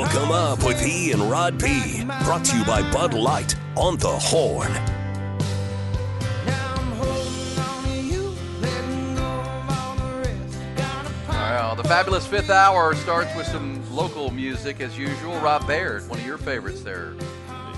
Hook 'em up with E and Rod B. Brought to you by Bud Light on the Horn. Well, the fabulous fifth hour starts with some local music as usual. Rob Baird, one of your favorites there.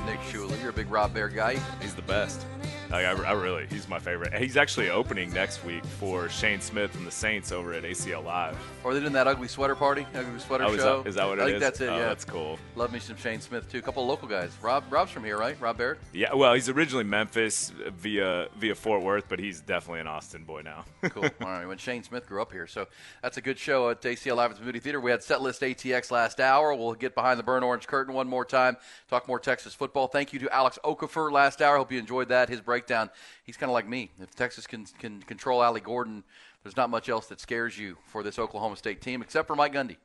Nick Shula, you're a big Rob Baird guy. He's the best. Like, I, I really, he's my favorite. He's actually opening next week for Shane Smith and the Saints over at ACL Live. Or they doing that ugly sweater party, ugly sweater Oh, is that, is that what it I is? think that's it. Oh, yeah, that's cool. Love me some Shane Smith too. A couple of local guys. Rob, Rob's from here, right? Rob Baird. Yeah, well, he's originally Memphis via via Fort Worth, but he's definitely an Austin boy now. Cool. All right. When Shane Smith grew up here, so that's a good show at ACL Live at the Movie Theater. We had Setlist ATX last hour. We'll get behind the burn orange curtain one more time. Talk more Texas football. Thank you to Alex Okafor last hour. Hope you enjoyed that. His breakdown. He's kind of like me. If Texas can can control Ollie Gordon, there's not much else that scares you for this Oklahoma State team except for Mike Gundy,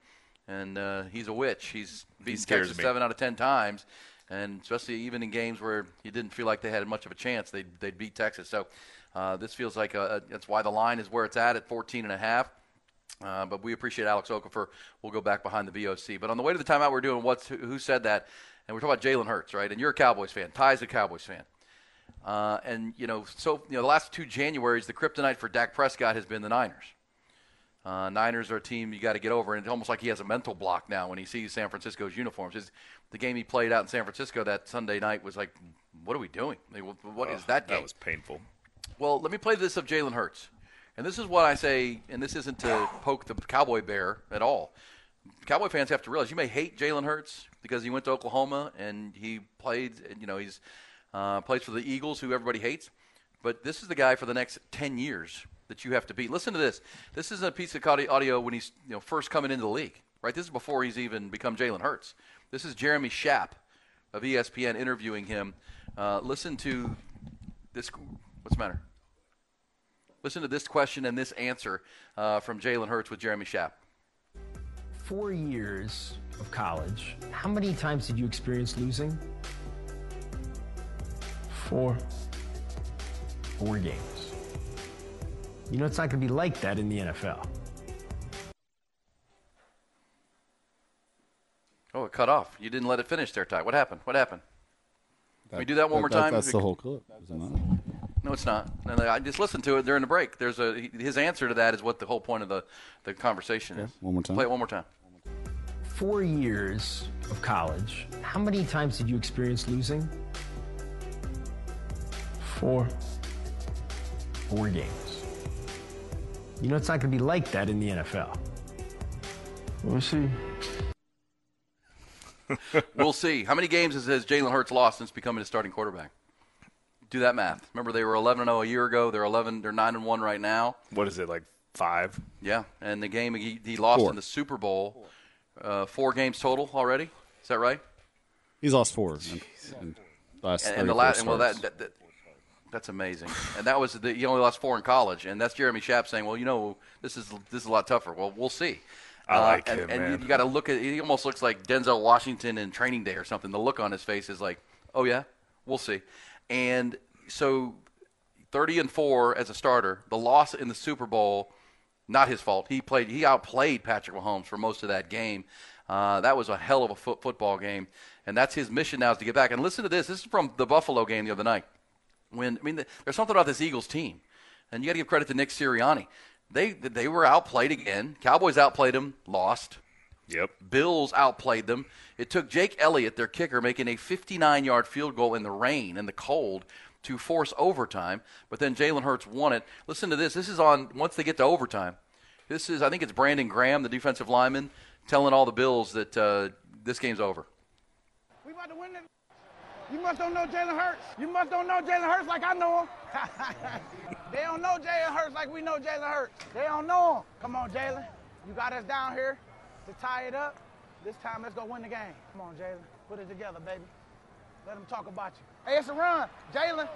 and uh, he's a witch. He's beaten scares Texas me. seven out of ten times. And especially even in games where you didn't feel like they had much of a chance, they they'd beat Texas. So uh, this feels like a, a, that's why the line is where it's at at 14 and a half. Uh, but we appreciate Alex Okafor. We'll go back behind the VOC. But on the way to the timeout, we're doing what's who, who said that, and we're talking about Jalen Hurts, right? And you're a Cowboys fan. Ty's a Cowboys fan. Uh, and you know, so you know, the last two Januaries, the kryptonite for Dak Prescott has been the Niners. Uh, Niners are a team you got to get over, and it's almost like he has a mental block now when he sees San Francisco's uniforms. His, the game he played out in San Francisco that Sunday night was like, what are we doing? Like, what- what is that game? That was painful. Well, let me play this of Jalen Hurts. And this is what I say, and this isn't to poke the Cowboy bear at all. Cowboy fans have to realize you may hate Jalen Hurts because he went to Oklahoma and he played, you know, he's uh, plays for the Eagles, who everybody hates. But this is the guy for the next 10 years that you have to beat. Listen to this. This is a piece of audio when he's you know first coming into the league, right? This is before he's even become Jalen Hurts. This is Jeremy Schaap of ESPN interviewing him. Uh, listen to this. What's the matter? Listen to this question and this answer uh, from Jalen Hurts with Jeremy Schaap. Four years of college. How many times did you experience losing? Four. Four games. You know, it's not going to be like that in the NFL. Oh, it cut off. You didn't let it finish there, Ty. What happened? What happened? Can we do that one more time? That's the whole clip, is it not? No, it's not. No, no, I just listened to it during the break. There's a his answer to that is what the whole point of the, the conversation is. One more time. Play it one more time. Four years of college. How many times did you experience losing? Four. Four games. You know, it's not going to be like that in the NFL. We'll see. we'll see. How many games has, has Jalen Hurts lost since becoming a starting quarterback? Do that math. Remember, they were 11 and 0 a year ago. They're 11. They're 9 and 1 right now. What is it like five? Yeah, and the game he, he lost Four. in the Super Bowl, uh, four games total already. Is that right? He's lost four. in- in last And, and the last, and well, that, that, that that's amazing. And that was the, he only lost four in college, and that's Jeremy Schaap saying, "Well, you know, this is this is a lot tougher." Well, we'll see. I like and, him, and man. you, you got to look at. He almost looks like Denzel Washington in Training Day or something. The look on his face is like, "Oh yeah, we'll see." And so, thirty and four as a starter. The loss in the Super Bowl, not his fault. He played. He outplayed Patrick Mahomes for most of that game. Uh, that was a hell of a foot, football game, and that's his mission now is to get back. And listen to this. This is from the Buffalo game the other night. When I mean, there's something about this Eagles team, and you got to give credit to Nick Sirianni. They they were outplayed again. Cowboys outplayed them, lost. Yep. Bills outplayed them. It took Jake Elliott, their kicker, making a 59-yard field goal in the rain and the cold to force overtime. But then Jalen Hurts won it. Listen to this. This is on once they get to overtime. This is I think it's Brandon Graham, the defensive lineman, telling all the Bills that uh, this game's over. We about to win it. You must don't know Jalen Hurts. You must don't know Jalen Hurts like I know him. they don't know Jalen Hurts like we know Jalen Hurts. They don't know him. Come on, Jalen. You got us down here to tie it up. This time, let's go win the game. Come on, Jalen. Put it together, baby. Let them talk about you. Hey, it's a run. Jalen.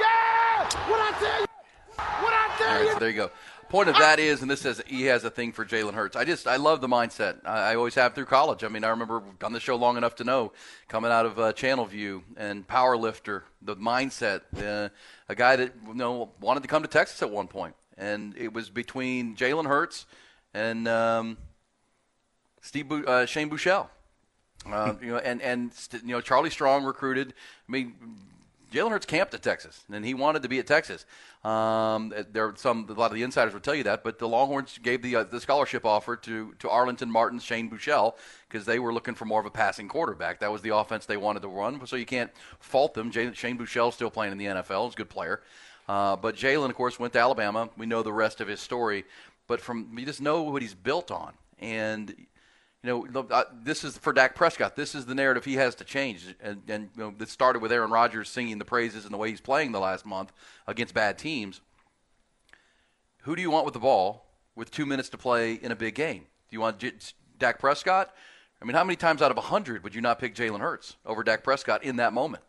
Yeah! What I tell you? So there you go. Point of that is, and this says he has a thing for Jalen Hurts. I just I love the mindset. I, I always have through college. I mean, I remember on the show long enough to know coming out of uh, Channelview and power lifter, the mindset. Uh, a guy that you know wanted to come to Texas at one point, and it was between Jalen Hurts and um, Steve uh, Shane Buechele. Uh, you know, and and you know Charlie Strong recruited. I mean, Jalen Hurts camped at Texas, and he wanted to be at Texas. Um, there are some a lot of the insiders would tell you that, but the Longhorns gave the uh, the scholarship offer to to Arlington Martin's Shane Buechele because they were looking for more of a passing quarterback. That was the offense they wanted to run. So you can't fault them. Jay, Shane Buechele's still playing in the NFL. He's a good player. Uh, but Jalen, of course, went to Alabama. We know the rest of his story, but from you just know what he's built on, and you know, this is for Dak Prescott. This is the narrative he has to change, and, and you know, this started with Aaron Rodgers singing the praises and the way he's playing the last month against bad teams. Who do you want with the ball with two minutes to play in a big game? Do you want J- Dak Prescott? I mean, how many times out of a hundred would you not pick Jalen Hurts over Dak Prescott in that moment?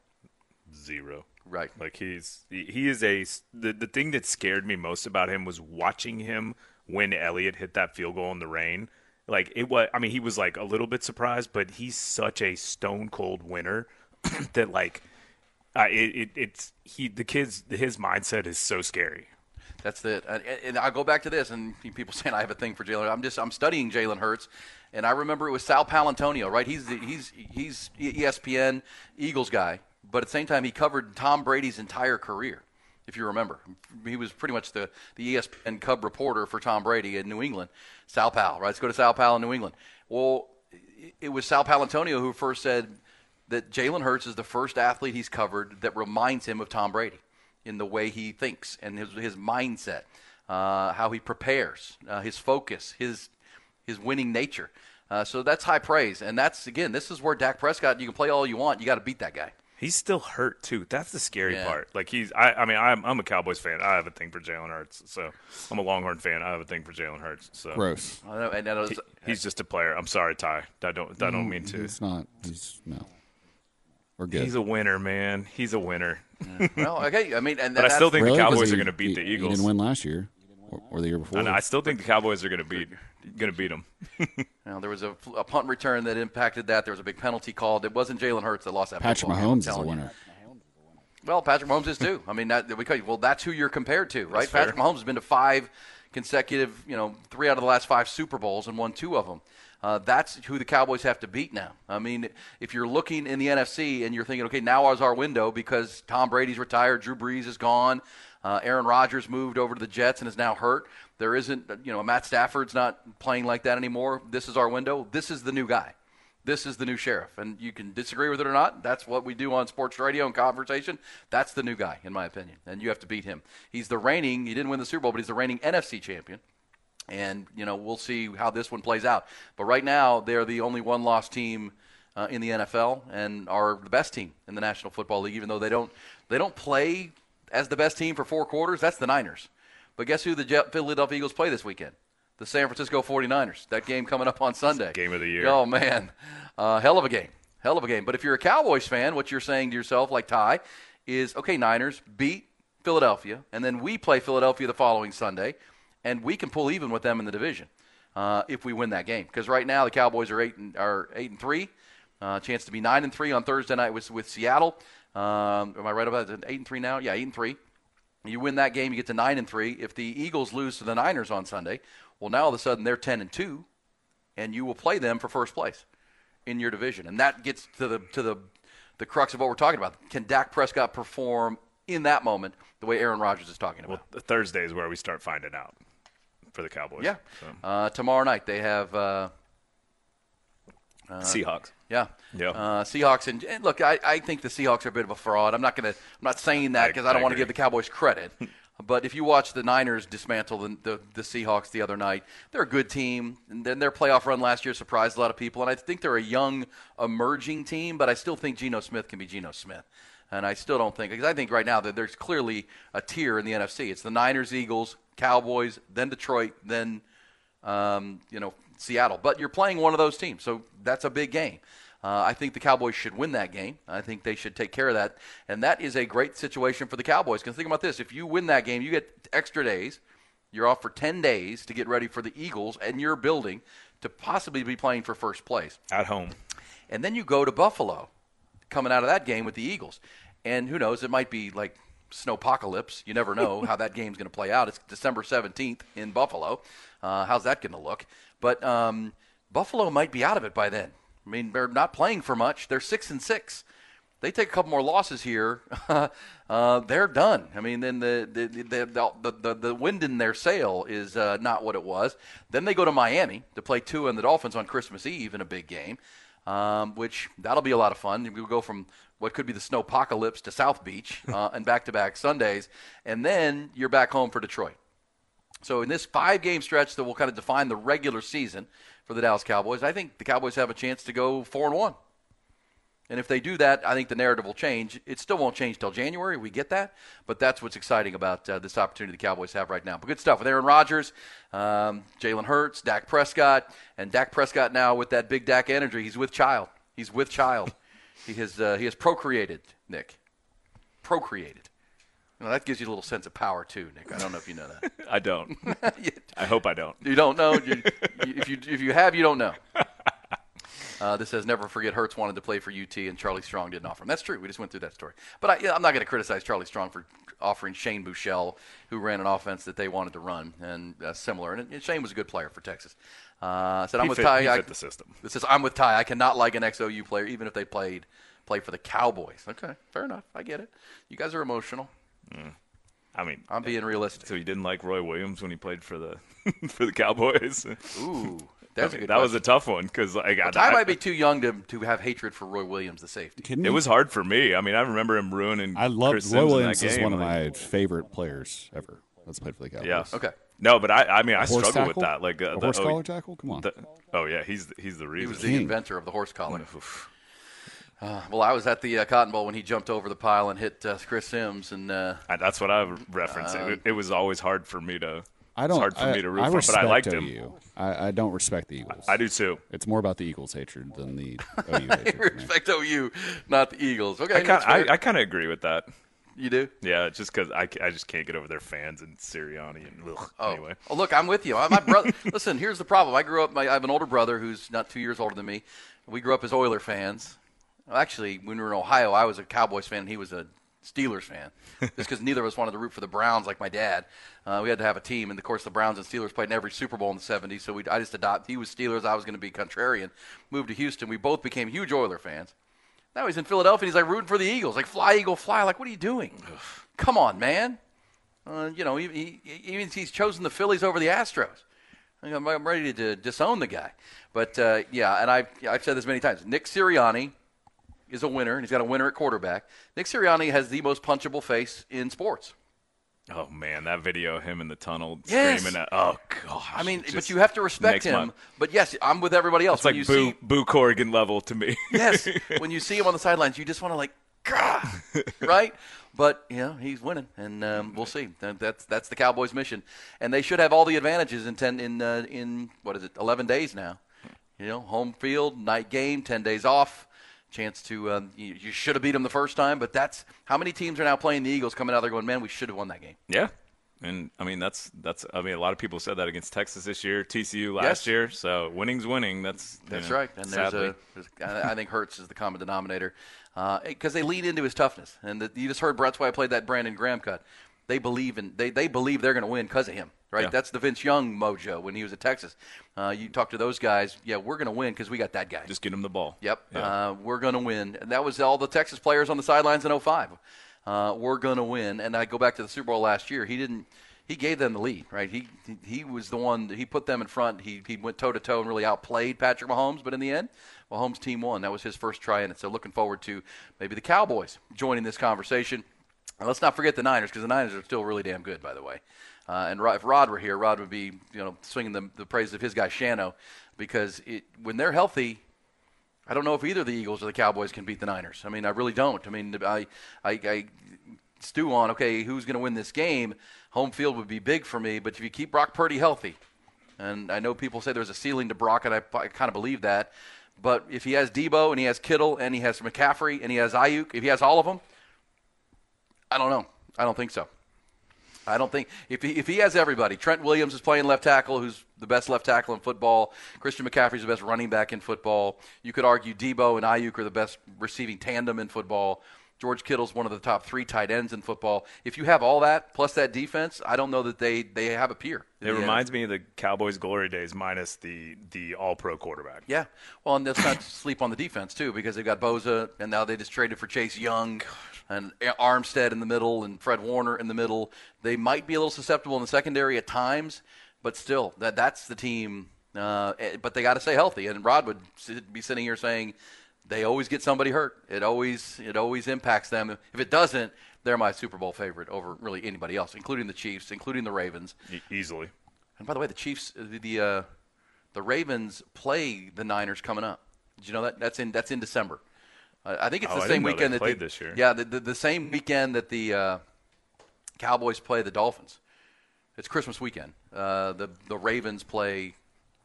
Zero. Right. Like he's he he is a the the thing that scared me most about him was watching him when Elliott hit that field goal in the rain. Like it was. I mean, he was like a little bit surprised, but he's such a stone cold winner that like uh, it, it it's he the kids his mindset is so scary. That's it. And, and I'll go back to this, and people saying I have a thing for Jalen. I'm just I'm studying Jalen Hurts, and I remember it was Sal Paolantonio, right? He's the, he's he's ESPN Eagles guy, but at the same time he covered Tom Brady's entire career. If you remember, he was pretty much the, the ESPN Cub reporter for Tom Brady in New England. Sal Pal, right? Let's go to Sal Pal in New England. Well, it- it was Sal Paolantonio who first said that Jalen Hurts is the first athlete he's covered that reminds him of Tom Brady in the way he thinks and his, his mindset, uh, how he prepares, uh, his focus, his his winning nature. Uh, so that's high praise, and that's again, this is where Dak Prescott. You can play all you want, you got to beat that guy. He's still hurt too. That's the scary Yeah. part. Like he's, I, I mean, I'm, I'm a Cowboys fan. I have a thing for Jalen Hurts. So I'm a Longhorn fan. I have a thing for Jalen Hurts. So Gross. I know, and that was, He- he's just a player. I'm sorry, Ty. I don't, I don't mm, mean to. It's not. He's no. We're good. He's a winner, man. He's a winner. well, okay. I mean, and But I still think Really? the 'Cause Cowboys he- are going to beat he- the He Eagles. didn't win last year or, or the year before. And I still think the Cowboys are going to beat, going to beat them. you know, there was a, a punt return that impacted that. There was a big penalty called. It wasn't Jalen Hurts that lost that. Patrick football Mahomes is a telling you. winner. Well, Patrick Mahomes is too. I mean, that, we could, well, that's who you're compared to, right? That's fair. Patrick Mahomes has been to five consecutive, you know, three out of the last five Super Bowls and won two of them. Uh, that's who the Cowboys have to beat now. I mean, if you're looking in the NFC and you're thinking, okay, now is our window because Tom Brady's retired, Drew Brees is gone, uh, Aaron Rodgers moved over to the Jets and is now hurt. There isn't, you know, Matt Stafford's not playing like that anymore. This is our window. This is the new guy this is the new sheriff. And you can disagree with it or not. That's what we do on sports radio and conversation. That's the new guy, in my opinion. And you have to beat him. He's the reigning, he didn't win the Super Bowl, but he's the reigning NFC champion. And, you know, we'll see how this one plays out. But right now, they're the only one loss team uh, in the NFL and are the best team in the National Football League, even though they don't, they don't play as the best team for four quarters. That's the Niners. But guess who the Philadelphia Eagles play this weekend? The San Francisco 49ers. That game coming up on Sunday. game of the year. Oh, man. Uh, hell of a game. Hell of a game. But if you're a Cowboys fan, what you're saying to yourself, like Ty, is okay, Niners, beat Philadelphia, and then we play Philadelphia the following Sunday, and we can pull even with them in the division uh, if we win that game. Because right now the Cowboys are eight and are eight and three, uh, chance to be nine and three on Thursday night with with Seattle. Um, am I right about that? Eight and three now? Yeah, eight and three. You win that game, you get to nine and three. If the Eagles lose to the Niners on Sunday, well, now all of a sudden they're ten and two, and you will play them for first place in your division, and that gets to the to the the crux of what we're talking about. Can Dak Prescott perform in that moment the way Aaron Rodgers is talking about? Well, Thursday is where we start finding out for the Cowboys. yeah. So, Uh, tomorrow night they have. Uh, Seahawks. Yeah. Yeah. Uh, Seahawks and, and look, I, I think the Seahawks are a bit of a fraud. I'm not gonna. I'm not saying that because I, don't want to give the Cowboys credit. but if you watch the Niners dismantle the, the the Seahawks the other night, they're a good team. And then their playoff run last year surprised a lot of people. And I think they're a young, emerging team. But I still think Geno Smith can be Geno Smith. And I still don't think because I think right now that there's clearly a tier in the NFC. It's the Niners, Eagles, Cowboys, then Detroit, then um, you know, Seattle. But you're playing one of those teams, so that's a big game. Uh, I think the Cowboys should win that game. I think they should take care of that, and that is a great situation for the Cowboys. Because think about this: if you win that game, you get extra days. You're off for ten days to get ready for the Eagles, and you're building to possibly be playing for first place. At home. And then you go to Buffalo, coming out of that game with the Eagles. And who knows, it might be like snowpocalypse. You never know how that game's going to play out. It's December 17th in Buffalo. Uh, how's that going to look? But um, Buffalo might be out of it by then. I mean, they're not playing for much. They're six and six. They take a couple more losses here, uh, they're done. I mean, then the the, the the, the, the wind in their sail is uh, not what it was. Then they go to Miami to play two and the Dolphins on Christmas Eve in a big game, um, which that'll be a lot of fun. We'll go from what could be the snow apocalypse to South Beach uh, and back-to-back Sundays, and then you're back home for Detroit. So in this five-game stretch that will kind of define the regular season for the Dallas Cowboys, I think the Cowboys have a chance to go four and one. And if they do that, I think the narrative will change. It still won't change till January. We get that, but that's what's exciting about uh, this opportunity the Cowboys have right now. But good stuff with Aaron Rodgers, um, Jalen Hurts, Dak Prescott, and Dak Prescott now with that big Dak energy. He's with child. He's with child. he has uh, he has procreated. Nick, procreated. You that gives you a little sense of power too, Nick. I don't know if you know that. I don't. I hope I don't. You don't know. You, if you if you have, you don't know. Uh, this says never forget Hurts wanted to play for UT and Charlie Strong didn't offer him. That's true. We just went through that story. But I, yeah, I'm not going to criticize Charlie Strong for offering Shane Buechele, who ran an offense that they wanted to run, and uh, similar. And, and Shane was a good player for Texas. Uh, said I'm He with fit- Ty. he I, fit the system. This says I'm with Ty. I cannot like an XOU player, even if they played play for the Cowboys. Okay, fair enough. I get it. You guys are emotional. I mean, I'm being realistic. so you didn't like Roy Williams when he played for the for the Cowboys? Ooh, that's a good. that was a tough one because like, I, Ty I- might be too young to to have hatred for Roy Williams, the safety. Kidding It me? was hard for me. I mean, I remember him ruining. I love Roy Sims in Williams that is game. one of my favorite players ever. That's played for the Cowboys. Yeah. Okay. No, but I, I mean, I Horse struggle with that. Like uh, A the, horse oh, collar tackle? Come on. the- oh yeah, he's he's the reason. He was the King. inventor of the horse collar. Uh, well, I was at the uh, Cotton Bowl when he jumped over the pile and hit uh, Chris Sims, and uh, that's what I reference. It, it was always hard for me to. I don't. It's hard for I, me to root I for but respect I liked him. OU. I, I don't respect the Eagles. I do too. It's more about the Eagles' hatred than the OU hatred. for me. respect OU, not the Eagles. Okay, I kind I. I kind of agree with that. you do. Yeah, just because I, I just can't get over their fans and Sirianni and ugh, Oh. anyway. oh, look, I'm with you. I- My brother. listen, here's the problem. I grew up. My, I have an older brother who's not two years older than me. We grew up as Oiler fans. Well, actually, when we were in Ohio, I was a Cowboys fan. and He was a Steelers fan, just because neither of us wanted to root for the Browns like my dad. Uh, we had to have a team, and of course, the Browns and Steelers played in every Super Bowl in the '70s. So we, I just adopted. He was Steelers. I was going to be contrarian. Moved to Houston. We both became huge Oiler fans. Now he's in Philadelphia. and He's like rooting for the Eagles. Like fly, Eagle, fly. Like what are you doing? Come on, man. Uh, you know, he, he, even he's chosen the Phillies over the Astros. I'm, I'm ready to disown the guy. But uh, yeah, and I've I've said this many times. Nick Sirianni is a winner, and he's got a winner at quarterback. Nick Sirianni has the most punchable face in sports. Oh man, that video of him in the tunnel Yes. screaming at oh gosh. I mean, but you have to respect him. my- But yes, I'm with everybody else. It's like Boo see, Boo Corrigan level to me. yes, when you see him on the sidelines, you just want to like, "Gah!" right? But you know he's winning, and um, we'll see. That- That's that's the Cowboys' mission, and they should have all the advantages in ten in uh, in what is it, eleven days now. You know, home field, night game, ten days off, chance to. Um, you, you should have beat them the first time, but that's how many teams are now playing the Eagles coming out there going, man, we should have won that game. Yeah. And I mean that's that's I mean a lot of people said that against Texas this year, TCU last Yes. year. So winning's winning. That's That's know, right. And sadly. there's a, there's, I think Hurts is the common denominator because they lean into his toughness. And the, you just heard that's why I played that Brandon Graham cut. They believe in they, they believe they're going to win because of him. Right. Yeah. That's the Vince Young mojo when he was at Texas. Uh, you talk to those guys. Yeah, we're going to win because we got that guy. just get him the ball. Yep. Yeah. Uh, we're going to win. And that was all the Texas players on the sidelines in 05. Uh, we're going to win. And I go back to the Super Bowl last year. He didn't. He gave them the lead, right? He he, he was the one. He put them in front. He he went toe to toe and really outplayed Patrick Mahomes. But in the end, Mahomes' team won. That was his first try in it. So looking forward to maybe the Cowboys joining this conversation. And let's not forget the Niners because the Niners are still really damn good, by the way. Uh, and Rod, if Rod were here, Rod would be you know swinging the, the praise of his guy Shano because it, when they're healthy, I don't know if either the Eagles or the Cowboys can beat the Niners. I mean, I really don't. I mean, I, I, I stew on okay, who's going to win this game? Home field would be big for me, but if you keep Brock Purdy healthy, and I know people say there's a ceiling to Brock, and I, I kind of believe that. But if he has Deebo and he has Kittle and he has McCaffrey and he has Aiyuk, if he has all of them, I don't know. I don't think so. I don't think if he, if he has everybody, Trent Williams is playing left tackle, who's the best left tackle in football. Christian McCaffrey's the best running back in football. You could argue Deebo and Aiyuk are the best receiving tandem in football. George Kittle's one of the top three tight ends in football. If you have all that plus that defense, I don't know that they, they have a peer. It reminds me of the Cowboys' glory days minus the the All Pro quarterback. Yeah. Well, and let's not sleep on the defense too, because they've got Bosa, and now they just traded for Chase Young, and Armstead in the middle, and Fred Warner in the middle. They might be a little susceptible in the secondary at times, but still, that that's the team. Uh, eh, but they got to stay healthy. And Rod would be sitting here saying they always get somebody hurt. It always it always impacts them. If it doesn't, they're my Super Bowl favorite over really anybody else, including the Chiefs, including the Ravens. E- easily. And by the way, the Chiefs, the the, uh, the Ravens play the Niners coming up. Did you know that? That's in that's in December. Uh, I think it's Oh, the same didn't know they weekend that played the, this year. Yeah, the, the the same weekend that the uh, Cowboys play the Dolphins. It's Christmas weekend. Uh, the the Ravens play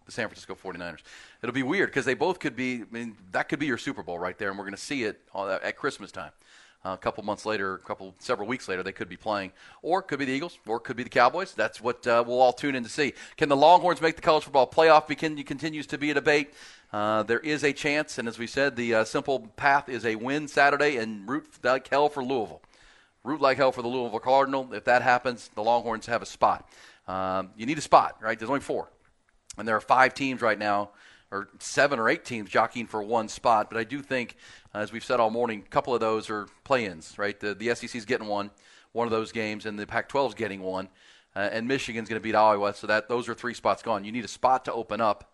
the San Francisco 49ers. It'll be weird because they both could be. I mean, that could be your Super Bowl right there, and we're going to see it on, at Christmas time. Uh, a couple months later, a couple several weeks later, they could be playing, or it could be the Eagles, or it could be the Cowboys. That's what uh, we'll all tune in to see. Can the Longhorns make the college football playoff? Begin, continues to be a debate. Uh, there is a chance, and as we said, the uh, simple path is a win Saturday and root like hell for Louisville root like hell for the Louisville Cardinal. If that happens, the Longhorns have a spot. Um, you need a spot, right? There's only four, and there are five teams right now, or seven or eight teams jockeying for one spot. But I do think, uh, as we've said all morning, a couple of those are play-ins, right? The the SEC's getting one, one of those games, and the Pac-12's getting one, uh, and Michigan's going to beat Iowa. So that those are three spots gone. You need a spot to open up,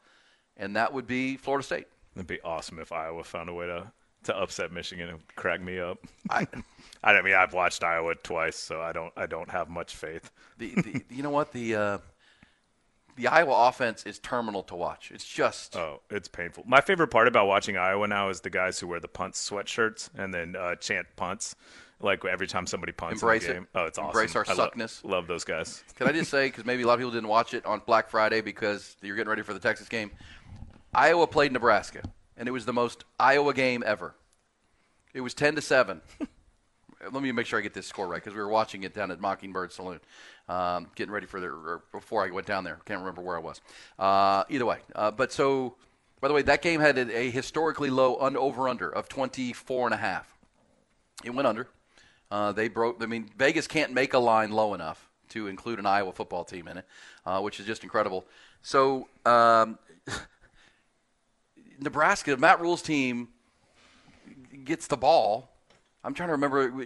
and that would be Florida State. It'd be awesome if Iowa found a way to, to upset Michigan and crack me up. I, I mean, I've watched Iowa twice, so I don't I don't have much faith. the, the you know what the uh, the Iowa offense is terminal to watch. It's just Oh, it's painful. My favorite part about watching Iowa now is the guys who wear the punts sweatshirts and then uh, chant punts like every time somebody punts Embrace in it. the game. Oh, it's awesome. Embrace our I lo- suckness. love those guys. Can I just say, because maybe a lot of people didn't watch it on Black Friday because you're getting ready for the Texas game. Iowa played Nebraska, and it was the most Iowa game ever. It was ten to seven. Let me make sure I get this score right because we were watching it down at Mockingbird Saloon, um, getting ready for the or before I went down there. Can't remember where I was. Uh, either way, uh, but so by the way, that game had a, a historically low un- over under of 24 and a half. It went under. Uh, they broke. I mean, Vegas can't make a line low enough to include an Iowa football team in it, uh, which is just incredible. So, um, Nebraska, Matt Rhule's team gets the ball. I'm trying to remember.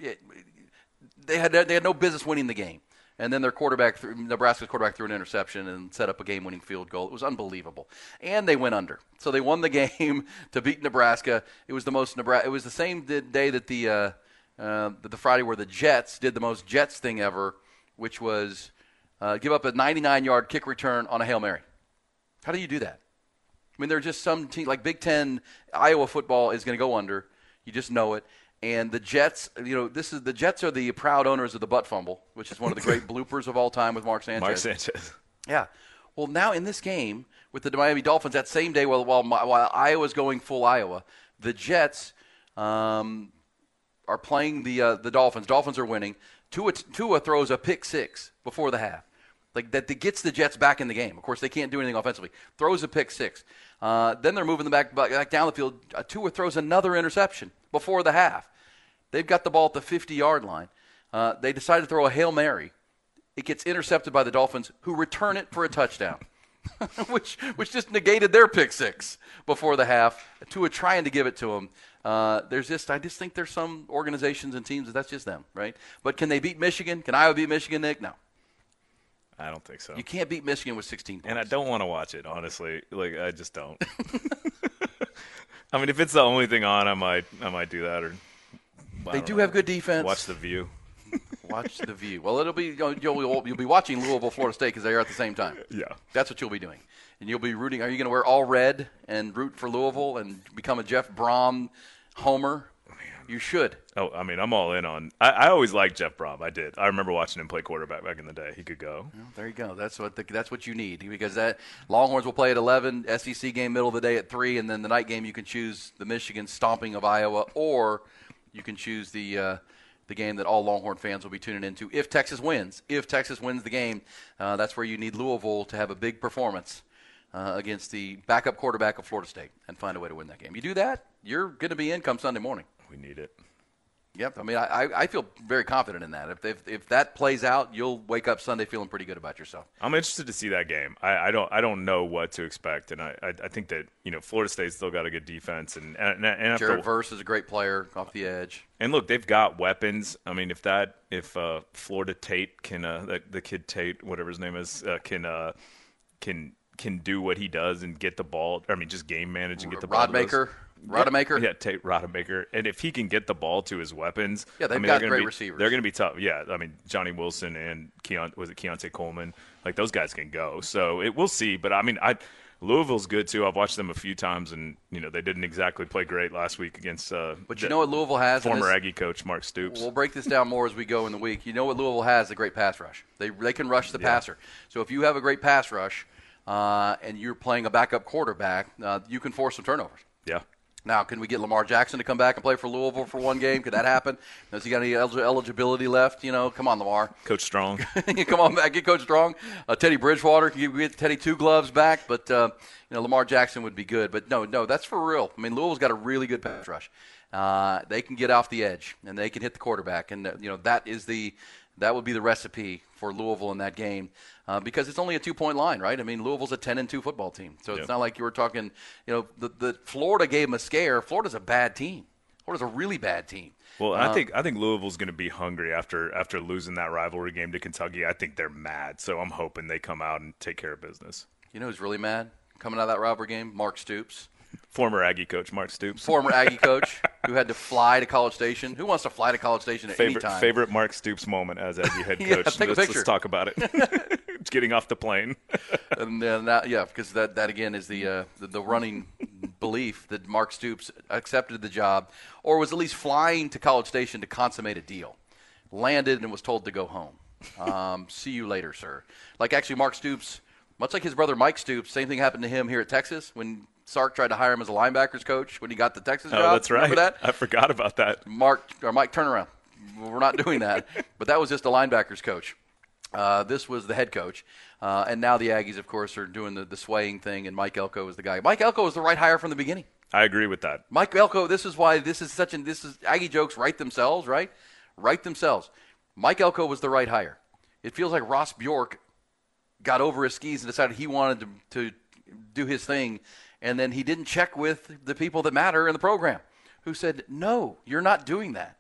They had they had no business winning the game, and then their quarterback, threw, Nebraska's quarterback, threw an interception and set up a game-winning field goal. It was unbelievable, and they went under. So they won the game to beat Nebraska. It was the most Nebraska. It was the same day that the uh, uh, the Friday where the Jets did the most Jets thing ever, which was uh, give up a 99-yard kick return on a hail mary. How do you do that? I mean, there are just some team like Big Ten, Iowa football is going to go under. You just know it. And the Jets, you know, this is the Jets are the proud owners of the butt fumble, which is one of the great bloopers of all time with Mark Sanchez. Mark Sanchez. Yeah. Well, now in this game with the Miami Dolphins, that same day while while, while Iowa's going full Iowa, the Jets um, are playing the uh, the Dolphins. Dolphins are winning. Tua, Tua throws a pick six before the half, like that, that gets the Jets back in the game. Of course, they can't do anything offensively. Throws a pick six. Uh, then they're moving them back back down the field. Uh, Tua throws another interception before the half. They've got the ball at the 50 yard line. Uh, they decide to throw a hail mary. It gets intercepted by the Dolphins, who return it for a touchdown. which which just negated their pick six before the half. Tua trying to give it to them. Uh, there's just I just think there's some organizations and teams that that's just them, right? But can they beat Michigan? Can Iowa beat Michigan, Nick? No, I don't think so. you can't beat Michigan with 16 points. And I don't want to watch it, honestly. Like I just don't. I mean, if it's the only thing on, I might I might do that or They don't know. have good defense. Watch the view. Watch the view. Well, it'll be you'll, you'll, you'll be watching Louisville, Florida State because they are at the same time. Yeah. That's what you'll be doing, and you'll be rooting. Are you going to wear all red and root for Louisville and become a Jeff Brohm homer? You should. Oh, I mean, I'm all in on. I, I always liked Jeff Brohm. I did. I remember watching him play quarterback back in the day. He could go. Well, there you go. That's what the, that's what you need because that Longhorns will play at 11, SEC game middle of the day at three, and then the night game you can choose the Michigan stomping of Iowa, or you can choose the uh, the game that all Longhorn fans will be tuning into if Texas wins. If Texas wins the game, uh, that's where you need Louisville to have a big performance uh, against the backup quarterback of Florida State and find a way to win that game. You do that, you're going to be in come Sunday morning. We need it. Yep. I mean, I, I- I feel very confident in that. If, if if that plays out, you'll wake up Sunday feeling pretty good about yourself. I'm interested to see that game. I, I don't I don't know what to expect, and I, I, I think that you know Florida State's still got a good defense, and and, and after- Jared Verse is a great player off the edge. And look, they've got weapons. I mean, if that, if uh, Florida Tate can, uh, the, the kid Tate, whatever his name is, uh, can, uh, can, can do what he does and get the ball. I mean, just game manage and get the ball. to those- Rodemaker, Rodemaker. Yeah, Tate Rodemaker. And if he can get the ball to his weapons, Yeah, they've I mean, got they're great be, receivers. They're going to be tough. Yeah, I mean, Johnny Wilson and Keon, was it Keontae Coleman? Like those guys can go. So it, we'll see. But I mean, I. Louisville's good too. I've watched them a few times, and you know they didn't exactly play great last week against. Uh, But you know what Louisville has? Former Aggie coach Mark Stoops. We'll break this down more as we go in the week. You know what Louisville has? A great pass rush. They they can rush the passer. So if you have a great pass rush uh, and you're playing a backup quarterback, uh, you can force some turnovers. yeah. Now, can we get Lamar Jackson to come back and play for Louisville for one game? Could that happen? Has he got any elig- eligibility left? You know, come on, Lamar. Coach Strong. come on back, get Coach Strong. Uh, Teddy Bridgewater, can you get Teddy two gloves back? But uh, you know, Lamar Jackson would be good. But no, no, that's for real. I mean, Louisville's got a really good pass rush. Uh, they can get off the edge and they can hit the quarterback, and uh, you know that is the that would be the recipe for Louisville in that game uh, because it's only a two point line, right? I mean, Louisville's a ten and two football team, so it's Yep. not like you were talking. You know, the, the Florida gave them a scare. Florida's a bad team. Florida's a really bad team. Well, I think I think Louisville's going to be hungry after after losing that rivalry game to Kentucky. I think they're mad, so I'm hoping they come out and take care of business. You know who's really mad coming out of that rivalry game? Mark Stoops. Former Aggie coach Mark Stoops. former Aggie coach who had to fly to College Station. Who wants to fly to College Station at favorite any time? favorite Mark Stoops moment as Aggie head coach. Yeah, take a let's, picture. let's talk about it. It's Getting off the plane. And then that, yeah, because that, that again is the, uh, the the running belief that Mark Stoops accepted the job, or was at least flying to College Station to consummate a deal, landed and was told to go home. Um, see you later, sir. Like actually, Mark Stoops, much like his brother Mike Stoops, same thing happened to him here at Texas when Sark tried to hire him as a linebackers coach when he got the Texas Oh, job. that's right. Remember that? I forgot about that. Mark or Mike turnaround. We're not doing that. but that was just a linebackers coach. Uh, this was the head coach, uh, and now the Aggies, of course, are doing the, the swaying thing. And Mike Elko is the guy. Mike Elko was the right hire from the beginning. I agree with that. Mike Elko. This is why this is such an this is Aggie jokes write themselves, right? Write themselves. Mike Elko was the right hire. It feels like Ross Bjork got over his skis and decided he wanted to, to do his thing, and then he didn't check with the people that matter in the program, who said, "No, you're not doing that.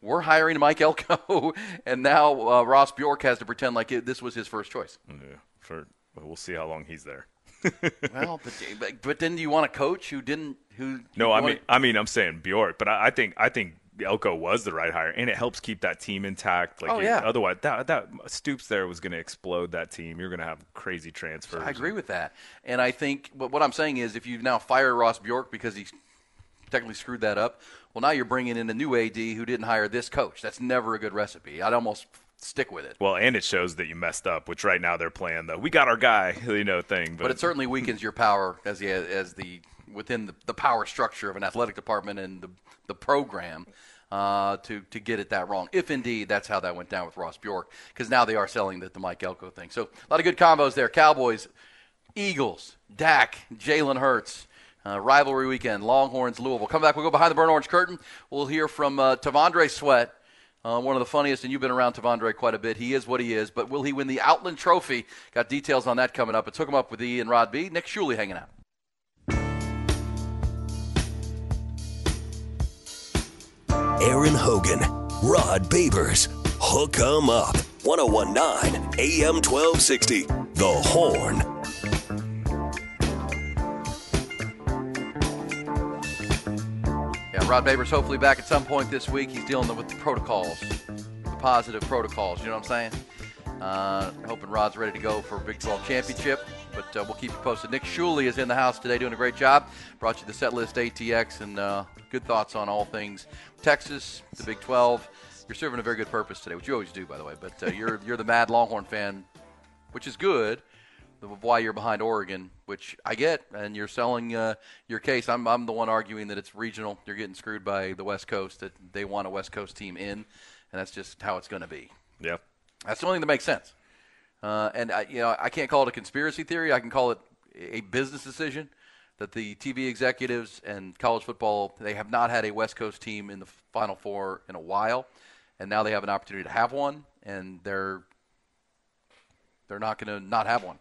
We're hiring Mike Elko," and now uh, Ross Bjork has to pretend like it, this was his first choice. Yeah, for well, see how long he's there. well, but, but then do you want a coach who didn't who? No, I mean, I mean, I'm saying Bjork, but I, I think, I think Elko was the right hire, and it helps keep that team intact. Like, Oh, you- yeah. Otherwise, that that Stoops there was going to explode that team. You're going to have crazy transfers. I agree with that, and I think but what I'm saying is if you now fire Ross Bjork because he technically screwed that up, well now you're bringing in a new AD who didn't hire this coach. That's never a good recipe. I'd almost stick with it. Well, and it shows that you messed up, which right now they're playing the "we got our guy," you know, thing. But, But it certainly weakens your power as the as the within the, the power structure of an athletic department and the the program. Uh, to to get it that wrong, if indeed that's how that went down with Ross Bjork, because now they are selling the, the Mike Elko thing. So a lot of good combos there. Cowboys, Eagles, Dak, Jalen Hurts. Uh, rivalry weekend, Longhorns, Louisville. Come back. We'll go behind the burnt orange curtain. We'll hear from uh, T'Vondre Sweat, uh, one of the funniest, and you've been around T'Vondre quite a bit. He is what he is, but will he win the Outland Trophy? Got details on that coming up. It's Hook 'em Up with E and Rod B. Nick Shuley hanging out. Aaron Hogan, Rod Babers, Hook 'em Up. 1019 AM 1260. The Horn. Yeah, Rod Babers hopefully back at some point this week. He's dealing with the protocols, the positive protocols. You know what I'm saying? Uh, hoping Rod's ready to go for Big 12 championship, but uh, we'll keep you posted. Nick Shuley is in the house today doing a great job. Brought you the set list ATX and uh, good thoughts on all things Texas, the Big 12. You're serving a very good purpose today, which you always do, by the way. But uh, you're you're the mad Longhorn fan, which is good. Of why you're behind Oregon, which I get, and you're selling uh, your case. I'm I'm the one arguing that it's regional. You're getting screwed by the West Coast. That they want a West Coast team in, and that's just how it's going to be. yeah, That's the only thing that makes sense. Uh, and I, you know, I can't call it a conspiracy theory. I can call it a business decision. that the TV executives and college football they have not had a West Coast team in the Final Four in a while, and now they have an opportunity to have one, and they're they're not going to not have one.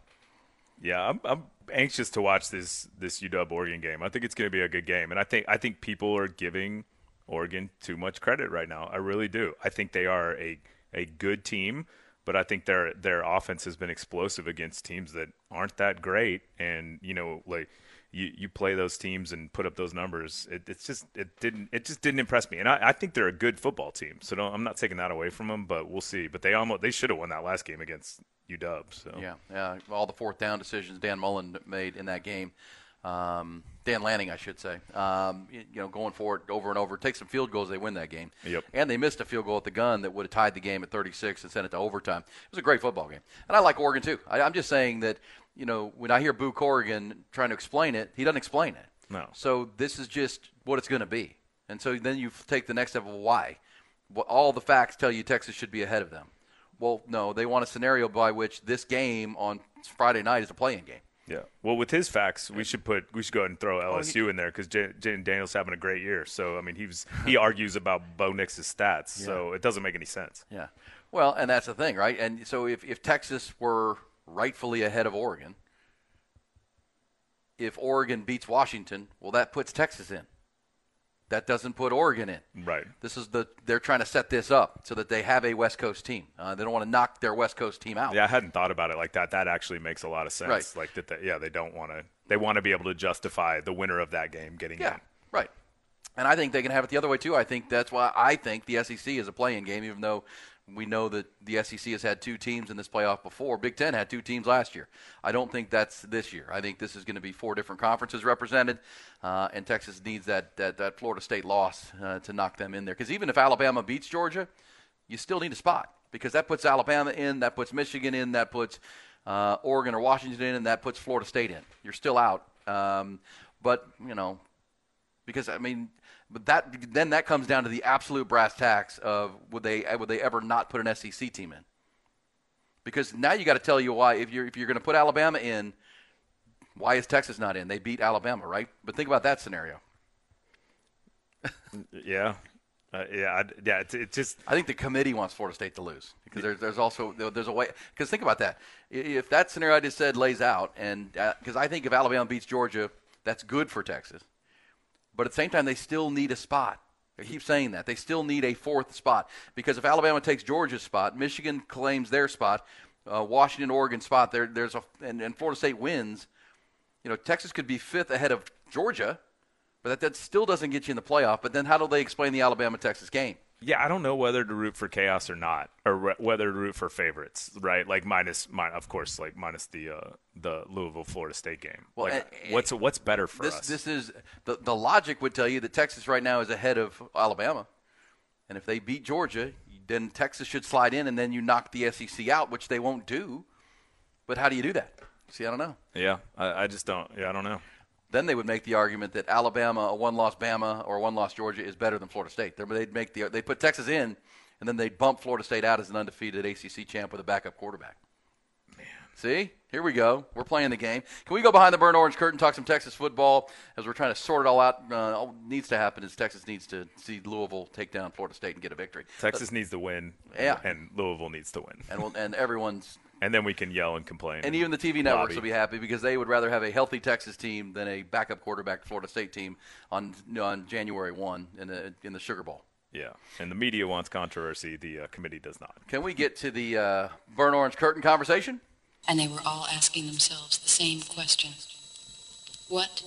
Yeah, I'm, I'm anxious to watch this this UW Oregon game. I think it's going to be a good game, and I think I think people are giving Oregon too much credit right now. I really do. I think they are a a good team, but I think their their offense has been explosive against teams that aren't that great, and you know like. You, you play those teams and put up those numbers. It, it's just it didn't it just didn't impress me, and I, I think they're a good football team. So I'm not taking that away from them, but we'll see. But they almost they should have won that last game against UW. So Yeah, yeah. All the fourth down decisions Dan Mullen made in that game. Um, Dan Lanning, I should say. Um, you, you know, going forward over and over, take some field goals, they win that game. Yep. And they missed a field goal at the gun that would have tied the game at 36 and sent it to overtime. It was a great football game, and I like Oregon too. I, I'm just saying that you know when I hear Boo Corrigan trying to explain it, he doesn't explain it. No. So this is just what it's going to be, and so then you take the next step of why. Well, all the facts tell you Texas should be ahead of them. Well, no, they want a scenario by which this game on Friday night is a play-in game. Yeah. Well, with his facts, we should put we should go ahead and throw oh, LSU in there because Jayden Daniels having a great year. So I mean, he was he argues about Bo Nix's stats, so it doesn't make any sense. Yeah. Well, and that's the thing, right? And so if, if Texas were rightfully ahead of Oregon, if Oregon beats Washington, well, that puts Texas in. That doesn't put Oregon in. Right. This is the they're trying to set this up so that they have a West Coast team. Uh, they don't want to knock their West Coast team out. Yeah, I hadn't thought about it like that. That actually makes a lot of sense. Right. Like that. They, yeah, they don't want to. They want to be able to justify the winner of that game getting Yeah, in. right. And I think they can have it the other way too. I think that's why I think the SEC is a play-in game, even though we know that the SEC has had two teams in this playoff before. Big Ten had two teams last year. I don't think that's this year. I think this is going to be four different conferences represented, uh, and Texas needs that that, that Florida State loss uh, to knock them in there. Because even if Alabama beats Georgia, you still need a spot because that puts Alabama in, that puts Michigan in, that puts uh, Oregon or Washington in, and that puts Florida State in. You're still out. Um, but you know, because I mean, but that then that comes down to the absolute brass tacks of would they would they ever not put an SEC team in? Because now you got to tell you why if you're if you're going to put Alabama in, why is Texas not in? They beat Alabama, right? But think about that scenario. Yeah. Uh, yeah. I, yeah. It's, it's just. I think the committee wants Florida State to lose because there's there's also there's a way because think about that if that scenario I just said lays out and because I think if Alabama beats Georgia that's good for Texas, but at the same time they still need a spot. I keep saying that they still need a fourth spot because if Alabama takes Georgia's spot, Michigan claims their spot, uh, Washington, Oregon spot. There there's a and, and Florida State wins. You know Texas could be fifth ahead of Georgia, but that, that still doesn't get you in the playoff. But then how do they explain the Alabama Texas game? Yeah, I don't know whether to root for chaos or not, or re- whether to root for favorites, right? Like minus, min- of course, like minus the uh, the Louisville Florida State game. Well, like, and- what's what's better for this us? this is the the logic would tell you that Texas right now is ahead of Alabama, and if they beat Georgia, then Texas should slide in, and then you knock the SEC out, which they won't do. But how do you do that? See, I don't know. yeah, I, I just don't. Yeah, I don't know. Then they would make the argument that Alabama, a one-loss Bama, or one-loss Georgia is better than Florida State. They'd make the they put Texas in, and then they'd bump Florida State out as an undefeated ACC champ with a backup quarterback. Man. See, here we go. We're playing the game. Can we go behind the burnt orange curtain, talk some Texas football as we're trying to sort it all out? Uh, all needs to happen is Texas needs to see Louisville take down Florida State and get a victory. Texas needs to win, Yeah. and Louisville needs to win, And we'll, and everyone's and then we can yell and complain. and even the TV networks lobby. will be happy because they would rather have a healthy Texas team than a backup quarterback Florida State team on on January one in the in the Sugar Bowl. Yeah, and the media wants controversy. The uh, committee does not. Can we get to the uh, burnt orange curtain conversation? And they were all asking themselves the same question. What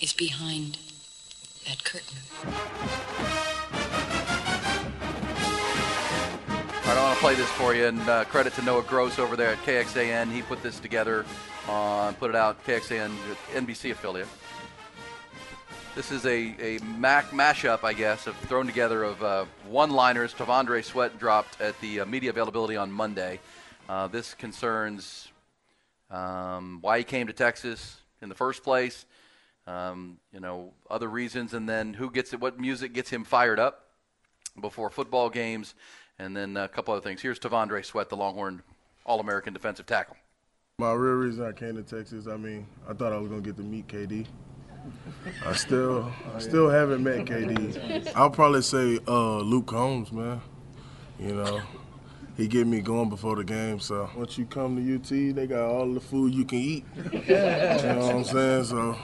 is behind that curtain? Want to play this for you, and uh, credit to Noah Gross over there at KXAN. He put this together, uh, put it out, KXAN, NBC affiliate. This is a, a Mac mashup, I guess, of thrown together of uh, one-liners T'Vondre Sweat dropped at the uh, media availability on Monday. Uh, this concerns um, why he came to Texas in the first place, um, you know, other reasons, and then who gets it, what music gets him fired up before football games, and then a couple other things. Here's T'Vondre Sweat, the Longhorn All-American defensive tackle. My real reason I came to Texas, I mean, I thought I was gonna get to meet KD. I still, I still haven't met KD. I'll probably say uh, Luke Combs, man. You know, he get me going before the game. So once you come to UT, they got all the food you can eat. You know what I'm saying? So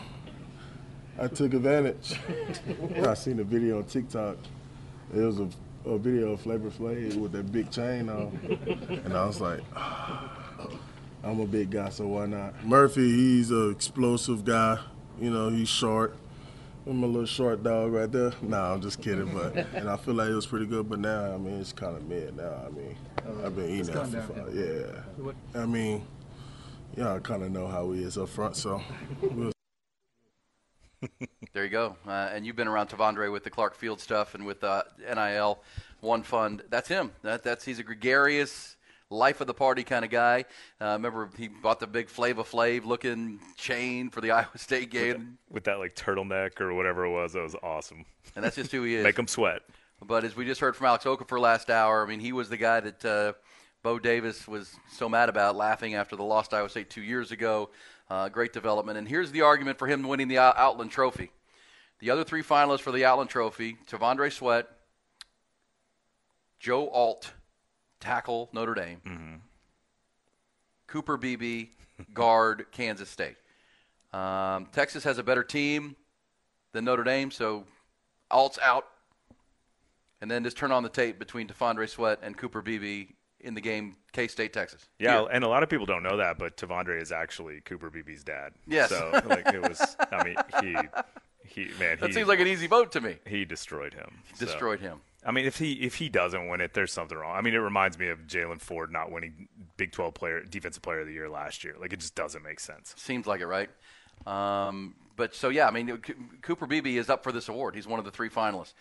I took advantage. I seen a video on TikTok. It was a, a video of Flavor Flav with that big chain on, and I was like. Ah, I'm a big guy, so why not? Murphy, he's an explosive guy. You know, he's short. I'm a little short dog right there. Nah, I'm just kidding, but and I feel like it was pretty good. But now, I mean, it's kind of mid now. I mean, I've been eating that for five. Yeah, I mean, yeah, I kind of know how he is up front, so. There you go. Uh, and you've been around T'Vondre with the Clark Field stuff and with uh, NIL One Fund. That's him. That, that's he's a gregarious, life of the party kind of guy. Uh, remember he bought the big Flavor Flav looking chain for the Iowa State game, with that like turtleneck or whatever it was. That was awesome. and that's just who he is. Make him sweat. But as we just heard from Alex Okafor last hour, I mean, he was the guy that uh, Bo Davis was so mad about, laughing after the lost Iowa State two years ago. Uh, great development. And here's the argument for him winning the Outland Trophy. The other three finalists for the Outland Trophy T'Vondre Sweat, Joe Alt, tackle Notre Dame, Cooper Beebe, guard Kansas State. Um, Texas has a better team than Notre Dame, so Alt's out. And then just turn on the tape between T'Vondre Sweat and Cooper Beebe in the game, K State, Texas. Yeah, Here. and a lot of people don't know that, but T'Vondre is actually Cooper Beebe's dad. Yes. So like it was. I mean, he he man. that he, seems like an easy vote to me. he destroyed him. So, Destroyed him. I mean, if he if he doesn't win it, there's something wrong. I mean, it reminds me of Jaylan Ford not winning Big 12 player defensive player of the year last year. Like it just doesn't make sense. Seems like it, right? Um, but so yeah, I mean, C- Cooper Beebe is up for this award. He's one of the three finalists.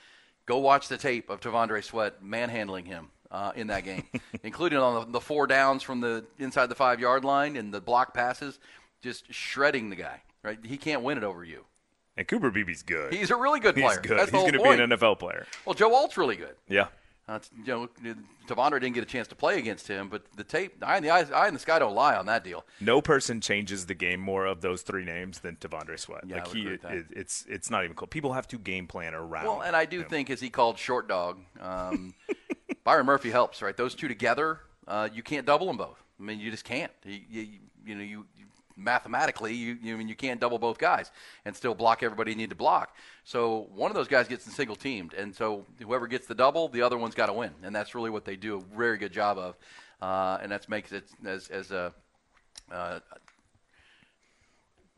Go watch the tape of T'Vondre Sweat manhandling him uh, in that game, including on the, the four downs from the inside the five yard line and the block passes, just shredding the guy. Right? He can't win it over you. And Cooper Beebe's good. He's a really good player. He's good. That's He's going to be an NFL player. Well, Joe Alt's really good. Yeah. Uh, you know, T'Vondre didn't get a chance to play against him, but the tape, eye in the eyes, eye in the sky don't lie on that deal. No person changes the game more of those three names than T'Vondre Sweat. Yeah, I like he, agree with that. it, it's it's not even cool. People have to game plan around. Well, and I do him. think, as he called short dog, um, Byron Murphy helps. Right, those two together, uh, you can't double them both. I mean, you just can't. You, you, you know, you you- mathematically, you, you I mean you can't double both guys and still block everybody you need to block. So one of those guys gets single teamed, and so whoever gets the double, the other one's got to win, and that's really what they do a very good job of, uh, and that's makes it as as a uh,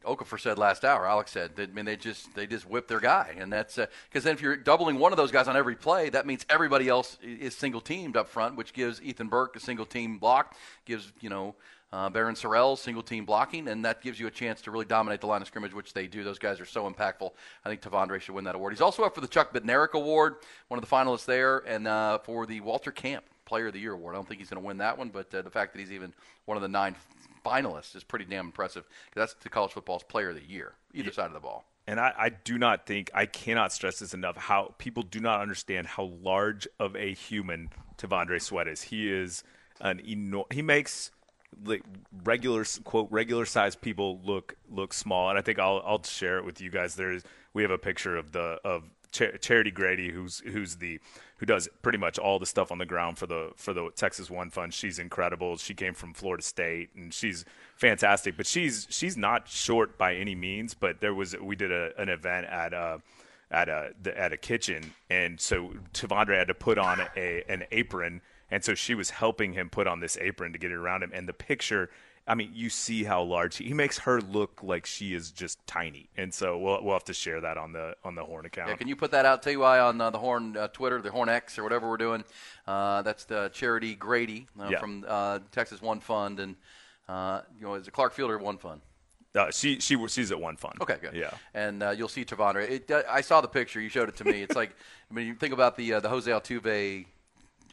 Okafor said last hour. Alex said that I mean they just they just whip their guy, and that's because then if you're doubling one of those guys on every play, that means everybody else is single teamed up front, which gives Ethan Burke a single team block, gives you know uh, Barryn Sorrell single team blocking, and that gives you a chance to really dominate the line of scrimmage, which they do. Those guys are so impactful. I think T'Vondre should win that award. He's also up for the Chuck Bednarik Award, one of the finalists there, and uh, for the Walter Camp Player of the Year award. I don't think he's going to win that one, but uh, the fact that he's even one of the nine finalists is pretty damn impressive. 'cause that's the college football's player of the year, either side of the ball. And I, I do not think I cannot stress this enough. How people do not understand how large of a human T'Vondre Sweat is. He is an enor- He makes like regular quote regular sized people look look small. And I think I'll I'll share it with you guys. There's we have a picture of the of Char- Charity Grady, who's who's the who does pretty much all the stuff on the ground for the for the Texas One Fund. She's incredible. She came from Florida State, and she's fantastic. But she's she's not short by any means. But there was we did a, an event at uh at a the, at a kitchen, and so T'Vondre had to put on a an apron, and so she was helping him put on this apron to get it around him. And the picture. I mean, you see how large he, he makes her look like she is just tiny, and so we'll we'll have to share that on the on the Horn account. Yeah, can you put that out, TY, on uh, the Horn uh, Twitter, the Horn X, or whatever we're doing? Uh, that's the Charity Grady uh, Yeah. from uh, Texas One Fund, and uh, you know, is it Clark Fielder One Fund? Uh, she she she's at one fund. Okay, good. Yeah. and uh, you'll see T'Vondre. It, uh, I saw the picture. You showed it to me. It's like I mean, you think about the uh, the Jose Altuve,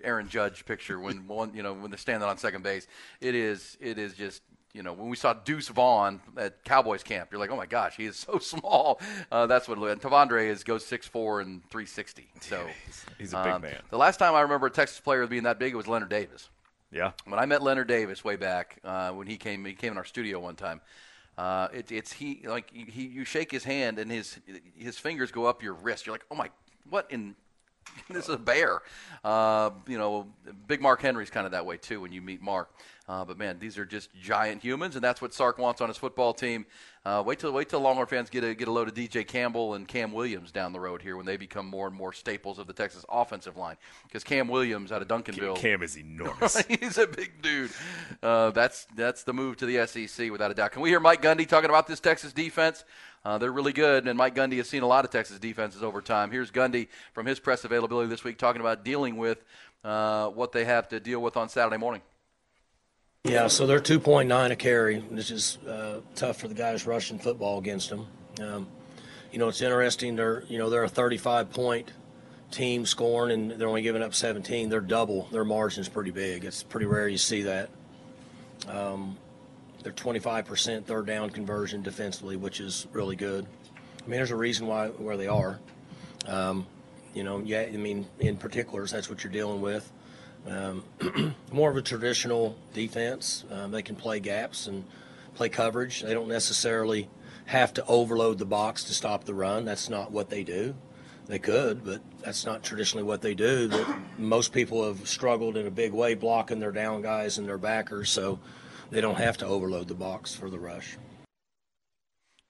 Aaron Judge picture when one you know when they're standing on second base. It is it is just. You know, when we saw Deuce Vaughn at Cowboys camp, you're like, "Oh my gosh, he is so small." Uh, that's what. it looked- And T'Vondre is goes six four and three sixty. So He's a big um, man. The last time I remember a Texas player being that big, it was Leonard Davis. Yeah. When I met Leonard Davis way back uh, when he came, he came in our studio one time. Uh, it, it's he like he you shake his hand and his his fingers go up your wrist. You're like, oh my, what in? this is a bear. Uh, you know, Big Mark Henry's kind of that way too when you meet Mark. Uh, but man, these are just giant humans, and that's what Sark wants on his football team. Uh, wait till wait till Longhorn fans get a get a load of DJ Campbell and Cam Williams down the road here when they become more and more staples of the Texas offensive line. Because Cam Williams out of Duncanville, Cam is enormous. he's a big dude. Uh, that's that's the move to the SEC without a doubt. Can we hear Mike Gundy talking about this Texas defense? Uh, they're really good, and Mike Gundy has seen a lot of Texas defenses over time. Here's Gundy from his press availability this week talking about dealing with uh, what they have to deal with on Saturday morning. Yeah, so they're 2.9 a carry, which is uh, tough for the guys rushing football against them. Um, you know, it's interesting. They're you know they're a 35 point team scoring, and they're only giving up 17. They're double. Their margin's pretty big. It's pretty rare you see that. Um, they're 25% third down conversion defensively, which is really good. I mean, there's a reason why where they are. Um, you know, yeah. I mean, in particulars, that's what you're dealing with. Um, more of a traditional defense. Um, they can play gaps and play coverage. They don't necessarily have to overload the box to stop the run. That's not what they do. They could, but that's not traditionally what they do. Most people have struggled in a big way blocking their down guys and their backers, so they don't have to overload the box for the rush.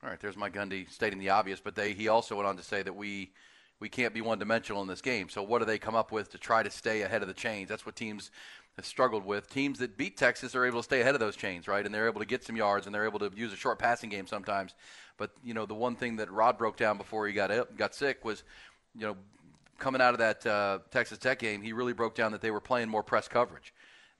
All right, there's Mike Gundy stating the obvious, but they, he also went on to say that we we can't be one dimensional in this game. So what do they come up with to try to stay ahead of the chains? That's what teams have struggled with. Teams that beat Texas are able to stay ahead of those chains, right? And they're able to get some yards and they're able to use a short passing game sometimes. But you know, the one thing that Rod broke down before he got got sick was, you know, coming out of that uh, Texas Tech game, he really broke down that they were playing more press coverage.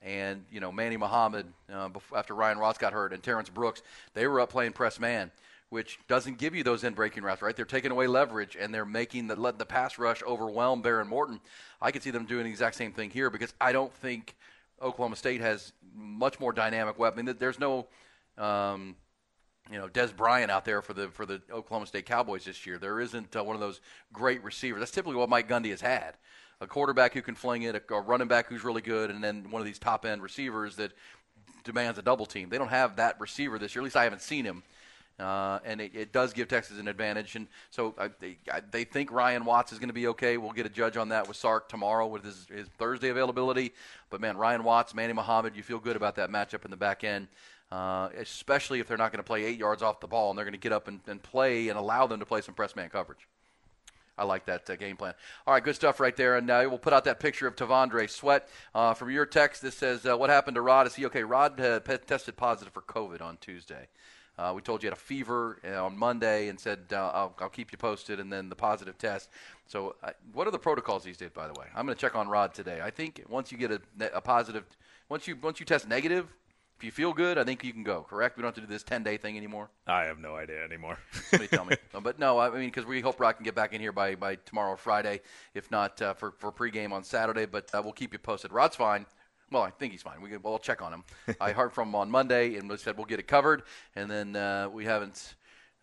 And you know, Manny Muhammad, uh, before, after Ryan Ross got hurt, and Terrance Brooks, they were up playing press man which doesn't give you those in breaking routes, right? They're taking away leverage and they're making the letting the pass rush overwhelm Behren Morton. I could see them doing the exact same thing here because I don't think Oklahoma State has much more dynamic weapon. There's no, um, you know, Dez Bryant out there for the for the Oklahoma State Cowboys this year. There isn't uh, one of those great receivers. That's typically what Mike Gundy has had. A quarterback who can fling it, a, a running back who's really good, and then one of these top end receivers that demands a double team. They don't have that receiver this year. At least I haven't seen him. Uh, and it, it, does give Texas an advantage. And so I, they, I, they think Ryan Watts is going to be okay. We'll get a judge on that with Sark tomorrow with his, his Thursday availability. But man, Ryan Watts, Manny Muhammad, you feel good about that matchup in the back end, uh, especially if they're not going to play eight yards off the ball and they're going to get up and, and, play and allow them to play some press man coverage. I like that uh, game plan. All right, good stuff right there. And uh, we'll put out that picture of T'Vondre Sweat uh, from your text. This says, uh, "What happened to Rod? Is he okay?" Rod uh, tested positive for COVID on Tuesday. Uh, we told you had a fever on Monday and said I'll, I'll, keep you posted, and then the positive test. So, what are the protocols these days? By the way, I'm going to check on Rod today. I think once you get a, a, positive, once you once you test negative, if you feel good, I think you can go. Correct? We don't have to do this 10 day thing anymore. I have no idea anymore. Somebody tell me. but no, I mean because we hope Rod can get back in here by by tomorrow or Friday, if not uh, for for pregame on Saturday. But uh, we'll keep you posted. Rod's fine. Well, I think he's fine. We can, we'll check on him. I heard from him on Monday, and we said we'll get it covered. And then uh, we haven't.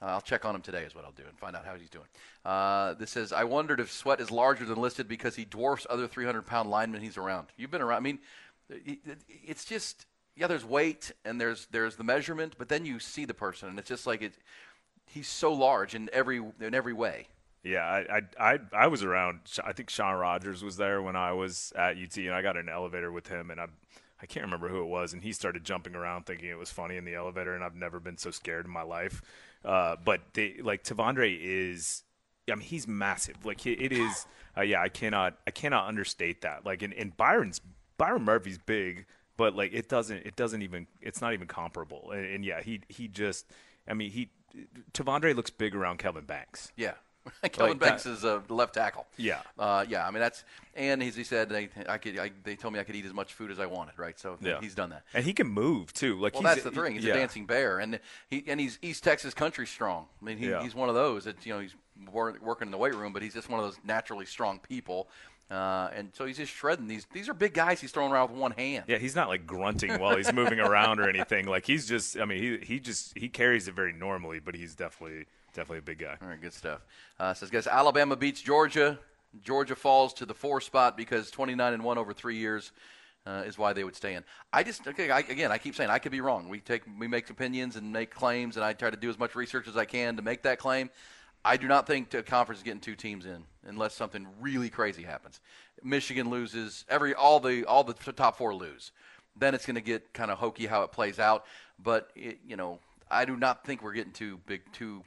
Uh, I'll check on him today, is what I'll do, and find out how he's doing. Uh, this says, I wondered if Sweat is larger than listed because he dwarfs other 300 pound linemen he's around. You've been around. I mean, it's just yeah. There's weight and there's there's the measurement, but then you see the person, and it's just like it. He's so large in every in every way. Yeah, I, I, I I was around. I think Shaun Rogers was there when I was at UT, and I got an elevator with him, and I I can't remember who it was, and he started jumping around thinking it was funny in the elevator, and I've never been so scared in my life. Uh, but they, like T'Vondre is, I mean, he's massive. Like it is. Uh, yeah, I cannot I cannot understate that. Like, and, and Byron's Byron Murphy's big, but like it doesn't it doesn't even it's not even comparable. And, and yeah, he he just I mean he T'Vondre looks big around Kevin Banks. Yeah. Kelvin like Banks that. is a left tackle. Yeah, uh, yeah. I mean that's and as he said, they, I could. I, they told me I could eat as much food as I wanted, right? So yeah. he's done that, and he can move too. Like well, that's the thing. He's yeah. a dancing bear, and he and he's East Texas country strong. I mean, he, yeah. he's one of those that you know he's working in the weight room, but he's just one of those naturally strong people. Uh, and so he's just shredding these. These are big guys. He's throwing around with one hand. Yeah, he's not like grunting while he's moving around or anything. Like he's just. I mean, he he just he carries it very normally, but he's definitely definitely a big guy. All right, good stuff. Uh, says, guys, Alabama beats Georgia. Georgia falls to the four spot because 29 and one over three years. uh, is why they would stay in. I just okay. I, again, I keep saying I could be wrong. We take we make opinions and make claims, and I try to do as much research as I can to make that claim. I do not think the conference is getting two teams in unless something really crazy happens. Michigan loses every all the all the top four lose. Then it's going to get kind of hokey how it plays out. But it, you know, I do not think we're getting two big two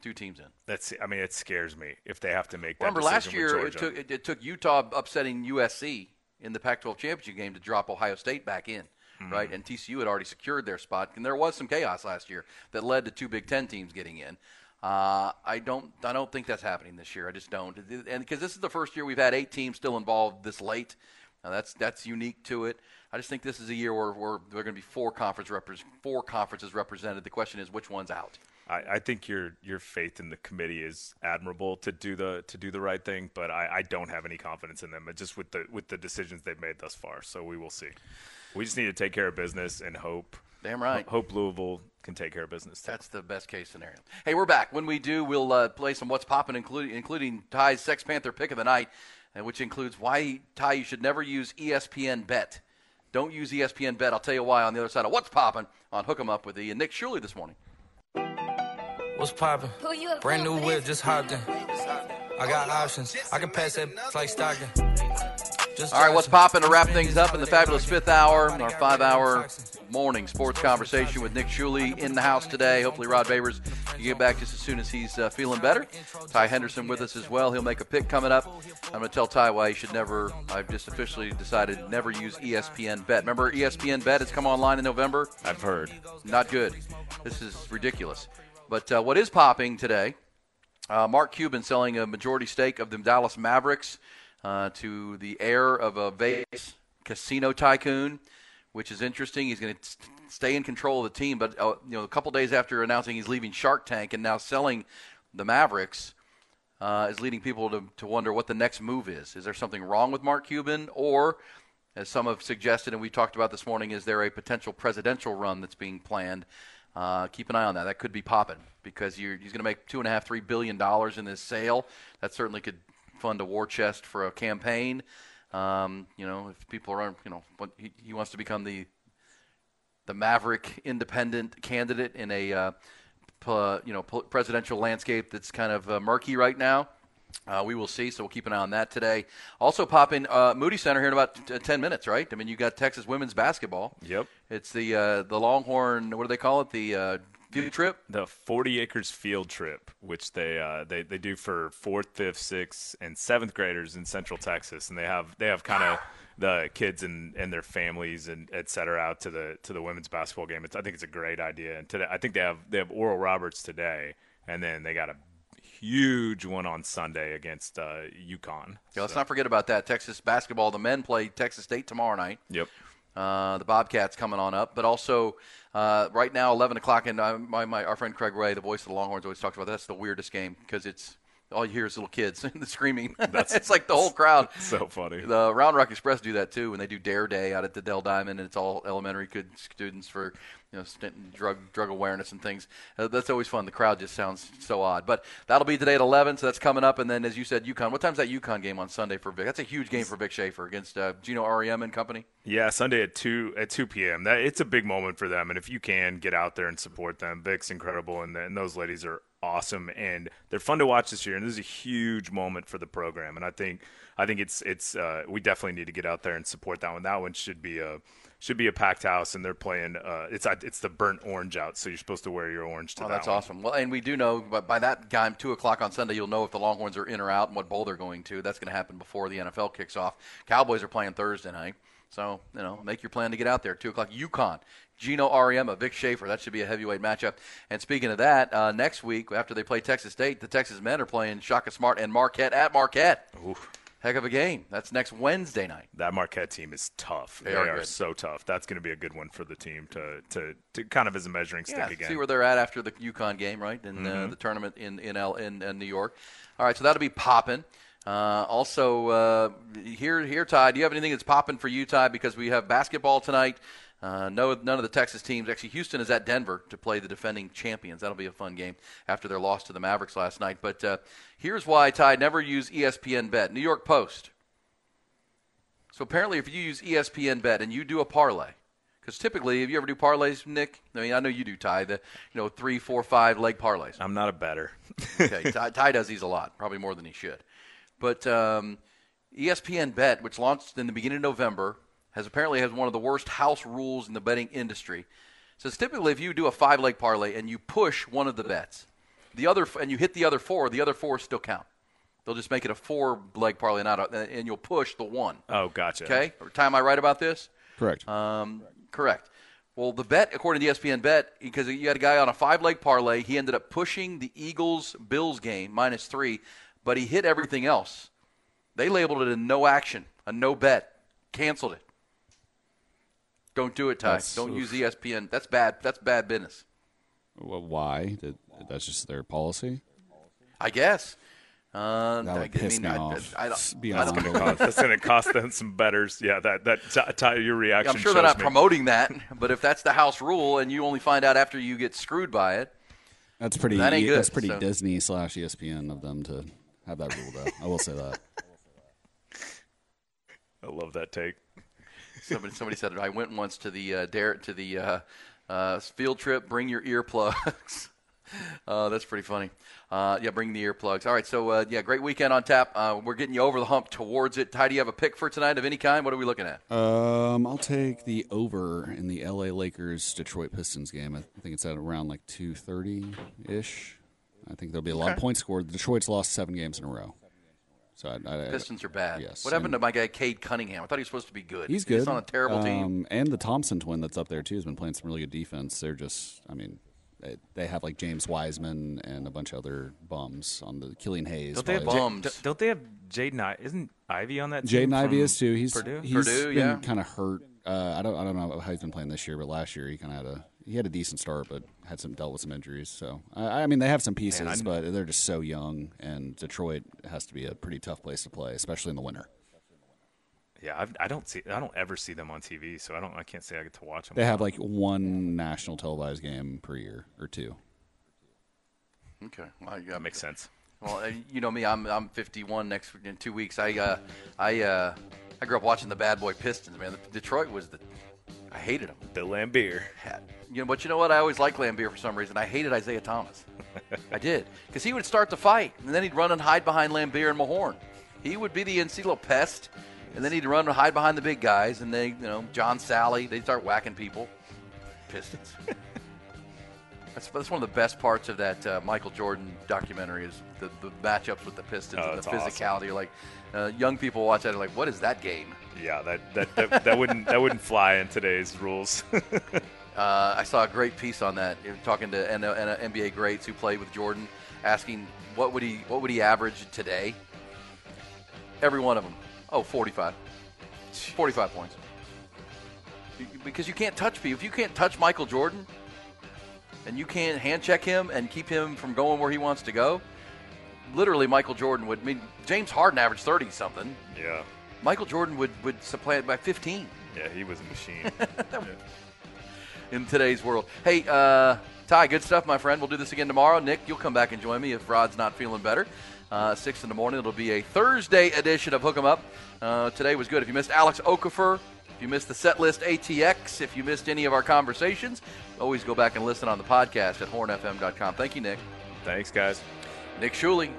two teams in. That's I mean it scares me if they have to make that. Decision. Remember last year it took it, it took Utah upsetting USC in the Pac-12 championship game to drop Ohio State back in. Mm-hmm. Right, and TCU had already secured their spot, and there was some chaos last year that led to two Big Ten teams getting in. Uh, I don't, I don't think that's happening this year. I just don't, and because this is the first year we've had eight teams still involved this late. Now that's that's unique to it. I just think this is a year where, where there are going to be four conference repres- four conferences represented. The question is which one's out. I, I think your your faith in the committee is admirable to do the to do the right thing, but I, I don't have any confidence in them. Just with the with the decisions they've made thus far, so we will see. We just need to take care of business and hope. Damn right. Hope Louisville can take care of business. Too. That's the best case scenario. Hey, we're back. When we do, we'll uh, play some What's Poppin', including, including Ty's Sex Panther pick of the night, uh, which includes why, Ty, you should never use ESPN Bet. Don't use ESPN Bet. I'll tell you why on the other side of What's Poppin' on Hook 'em Up with the and Nick Shirley this morning. What's poppin'? Brand new whip, just hopped in. I got options. I can pass that like Stockton. Just All right, what's popping to wrap things up in the fabulous fifth hour, our five-hour morning sports conversation with Nick Shuley in the house today. Hopefully, Rod Babers can get back just as soon as he's uh, feeling better. Ty Henderson with us as well. He'll make a pick coming up. I'm going to tell Ty why he should never. I've just officially decided never use ESPN Bet. Remember, ESPN Bet has come online in November. I've heard. Not good. This is ridiculous. But uh, what is popping today? Uh, Mark Cuban selling a majority stake of the Dallas Mavericks uh, to the heir of a Vegas casino tycoon, which is interesting. He's going to stay in control of the team, but uh, you know, a couple days after announcing he's leaving Shark Tank and now selling the Mavericks, uh, is leading people to, to wonder what the next move is. Is there something wrong with Mark Cuban, or as some have suggested and we talked about this morning, is there a potential presidential run that's being planned? Uh, keep an eye on that. That could be popping because he's going to make two and a half, three billion dollars in this sale. That certainly could fund a war chest for a campaign. Um, you know, if people are, you know, what- he, he wants to become the the maverick independent candidate in a uh, p- you know p- presidential landscape that's kind of uh, murky right now. Uh, we will see, so we'll keep an eye on that today. Also, pop in uh, Moody Center here in about t- ten minutes, right? I mean, you got Texas women's basketball. Yep. It's the uh, the Longhorn. What do they call it? The uh, field trip. The 40 acres field trip, which they uh, they they do for fourth, fifth, sixth, and seventh graders in Central Texas, and they have they have kind of the kids and, and their families and et cetera out to the to the women's basketball game. It's, I think it's a great idea, and today I think they have they have Oral Roberts today, and then they got a huge one on Sunday against uh, UConn. Yeah, let's not forget about that. Texas basketball. The men play Texas State tomorrow night. Yep. Uh, the Bobcats coming on up, but also uh, right now, 11 o'clock, and uh, my, my our friend Craig Way, the voice of the Longhorns, always talks about that's the weirdest game because it's all you hear is little kids and the screaming. That's it's like the whole crowd. So funny. The Round Rock Express do that too when they do Dare Day out at the Dell Diamond, and it's all elementary kid students for you know st- drug drug awareness and things. Uh, that's always fun. The crowd just sounds so odd, but that'll be today at 11, so that's coming up. And then, as you said, UConn. What time's that UConn game on Sunday for Vic? That's a huge game for Vic Schaefer against uh, Geno Auriemma and company. Yeah, Sunday at two at two p.m. That it's a big moment for them, and if you can get out there and support them, Vic's incredible, and, and those ladies are awesome, and they're fun to watch this year. And this is a huge moment for the program, and I think I think it's it's uh, we definitely need to get out there and support that one. That one should be a should be a packed house, and they're playing. Uh, it's it's the burnt orange out, so you're supposed to wear your orange to Oh, that. that's one. awesome. Well, and we do know, but by that time, two o'clock on Sunday, you'll know if the Longhorns are in or out and what bowl they're going to. That's going to happen before the NFL kicks off. Cowboys are playing Thursday night, so you know, make your plan to get out there. Two o'clock, UConn. Geno Auriemma, Vic Schaefer. That should be a heavyweight matchup. And speaking of that, uh, next week after they play Texas State, the Texas men are playing Shaka Smart and Marquette at Marquette. Heck of a game. That's next Wednesday night. That Marquette team is tough. They They, are are, so tough. That's going to be a good one for the team to to, to kind of as a measuring stick Yeah, again. see where they're at after the UConn game, right? In uh, Mhm. the tournament in in, L, in in New York. All right, so that'll be popping. Uh, also, uh, here here, Ty, do you have anything that's popping for you, Ty? Because we have basketball tonight. Uh, no, none of the Texas teams. Actually, Houston is at Denver to play the defending champions. That'll be a fun game after their loss to the Mavericks last night. But uh, here's why, Ty, never use ESPN Bet. New York Post. So apparently, if you use ESPN Bet and you do a parlay, because typically, if you ever do parlays, Nick, I mean, I know you do, Ty, the you know three, four, five leg parlays. I'm not a better. okay, Ty, Ty does these a lot, probably more than he should. But um, ESPN Bet, which launched in the beginning of November, has apparently has one of the worst house rules in the betting industry. It Says typically, if you do a five leg parlay and you push one of the bets, the other and you hit the other four, the other four still count. They'll just make it a four leg parlay, not a, and you'll push the one. Oh, gotcha. Okay, time I right about this? Correct. Um, correct. Well, the bet, according to ESPN Bet, because you had a guy on a five leg parlay, he ended up pushing the Eagles Bills game minus three, but he hit everything else. They labeled it a no action, a no bet, canceled it. Don't do it, Ty. That's- Don't oof. use ESPN. That's bad. That's bad business. Well, why? Did, that's just their policy. I guess. Uh, That would I, piss I mean, me I, off. I, I don't, Beyond I don't- belief. That's going to cost them some betters. Yeah, that that Ty- Ty, your reaction. I'm sure they're not me. promoting that, but if that's the house rule and you only find out after you get screwed by it, That's pretty. That ain't good, that's pretty so- Disney slash ESPN of them to have that rule. Though I will say that. I love that take. Somebody, somebody said it. I went once to the uh, dare to the uh, uh, field trip. Bring your earplugs. uh, that's pretty funny. Uh, yeah, bring the earplugs. All right, so uh, yeah, great weekend on tap. Uh, we're getting you over the hump towards it. Ty, do you have a pick for tonight of any kind? What are we looking at? Um, I'll take the over in the LA Lakers Detroit Pistons game. I think it's at around like two thirty ish. I think there'll be a lot of points scored. Detroit's lost seven games in a row. So I, I, Pistons are bad. Yes, What happened and to my guy Cade Cunningham? I thought he was supposed to be good. He's good. He's on a terrible team. Um, and the Thompson twin that's up there too has been playing some really good defense. They're just, I mean, they, they have like James Wiseman and a bunch of other bums on the Killian Hayes. Don't they have probably- J- d- don't they have Jaden? I- Isn't Ivey on that? team Jaden Ivey is too. He's Purdue. he's Purdue, been yeah. kind of hurt. Uh, I don't I don't know how he's been playing this year, but last year he kind of had a he had a decent start, but had some dealt with some injuries. So I, I mean they have some pieces, I- but they're just so young, and Detroit has to be a pretty tough place to play, especially in the winter. Yeah, I've, I don't see. I don't ever see them on TV, so I don't. I can't say I get to watch them. They have like one national televised game per year or two. Okay, well, yeah, that makes sense. Well, uh, you know me. I'm I'm 51 next in two weeks. I uh, I uh, I grew up watching the Bad Boy Pistons. Man, Detroit was the. I hated him. Bill Laimbeer. You know, but you know what? I always liked Laimbeer for some reason. I hated Isiah Thomas. I did because he would start the fight and then he'd run and hide behind Laimbeer and Mahorn. He would be the NC pest, and then he'd run and hide behind the big guys. And they, you know, John Salley, they'd start whacking people. Pistons. That's, that's one of the best parts of that uh, Michael Jordan documentary is the, the matchups with the Pistons Oh, and the that's awesome. physicality. Like uh, young people watch that, and like, what is that game? Yeah, that that, that, that wouldn't that wouldn't fly in today's rules. Uh, I saw a great piece on that, talking to N- N- NBA greats who played with Jordan, asking what would he what would he average today. Every one of them, oh, 45. 45 points. Because you can't touch people. If you can't touch Michael Jordan, and you can't hand check him and keep him from going where he wants to go, literally Michael Jordan would. I mean, James Harden averaged 30 something. yeah, Michael Jordan would would supplant by 15. yeah, he was a machine. in today's world. Hey, uh, Ty, good stuff, my friend. We'll do this again tomorrow. Nick, you'll come back and join me if Rod's not feeling better. Uh, six in the morning. It'll be a Thursday edition of Hook 'Em Up. Uh, today was good. If you missed Alex Okafor, if you missed the set list ATX, if you missed any of our conversations, always go back and listen on the podcast at hornfm.com. Thank you, Nick. Thanks, guys. Nick Shuley,